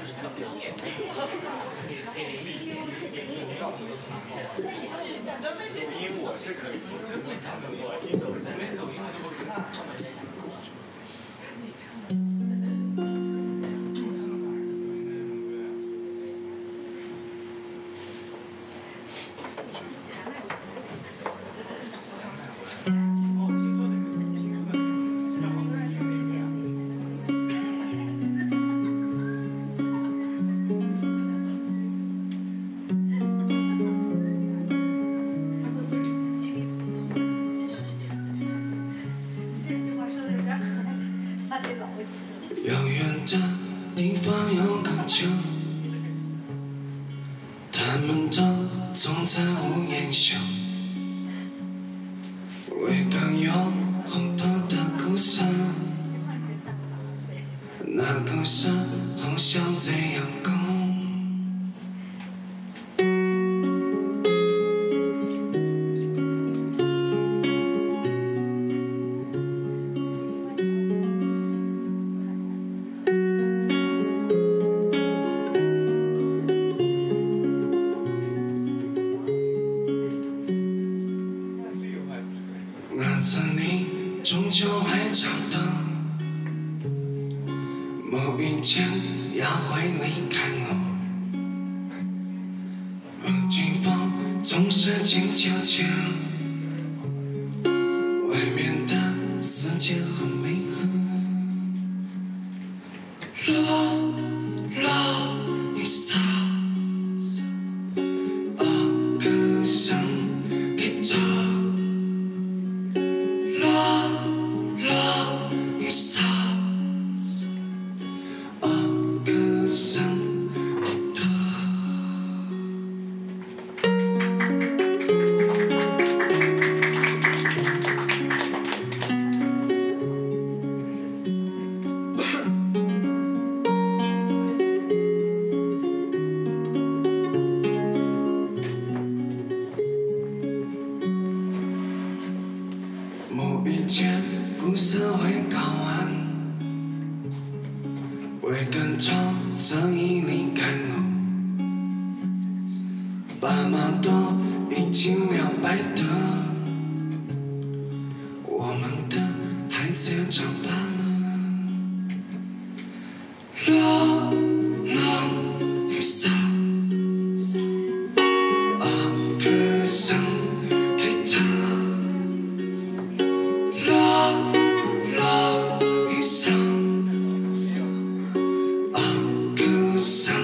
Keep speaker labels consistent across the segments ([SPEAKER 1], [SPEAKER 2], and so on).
[SPEAKER 1] 就是，我。抖音我是可以，我真的想，我听抖音，
[SPEAKER 2] 红尘无言休未等候心的哭声那歌声好像这样光间也会离开我龙卷风总是静悄悄外面的世界很美好啦啦啦一下想未干长早已离开我，爸妈都已经两百多，我们的孩子也长大了。sun.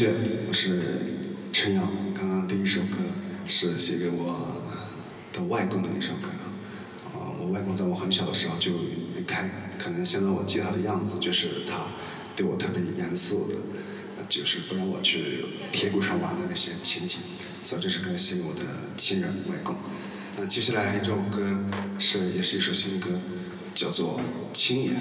[SPEAKER 2] 谢，我是陈阳。刚刚第一首歌是写给我的外公的一首歌。啊、我外公在我很小的时候就离开，可能现在我记他的样子就是他对我特别严肃的，就是不让我去铁轨上玩的那些情景。所以这首歌写给我的亲人外公。那接下来这首歌是也是一首新歌，叫做《青眼》。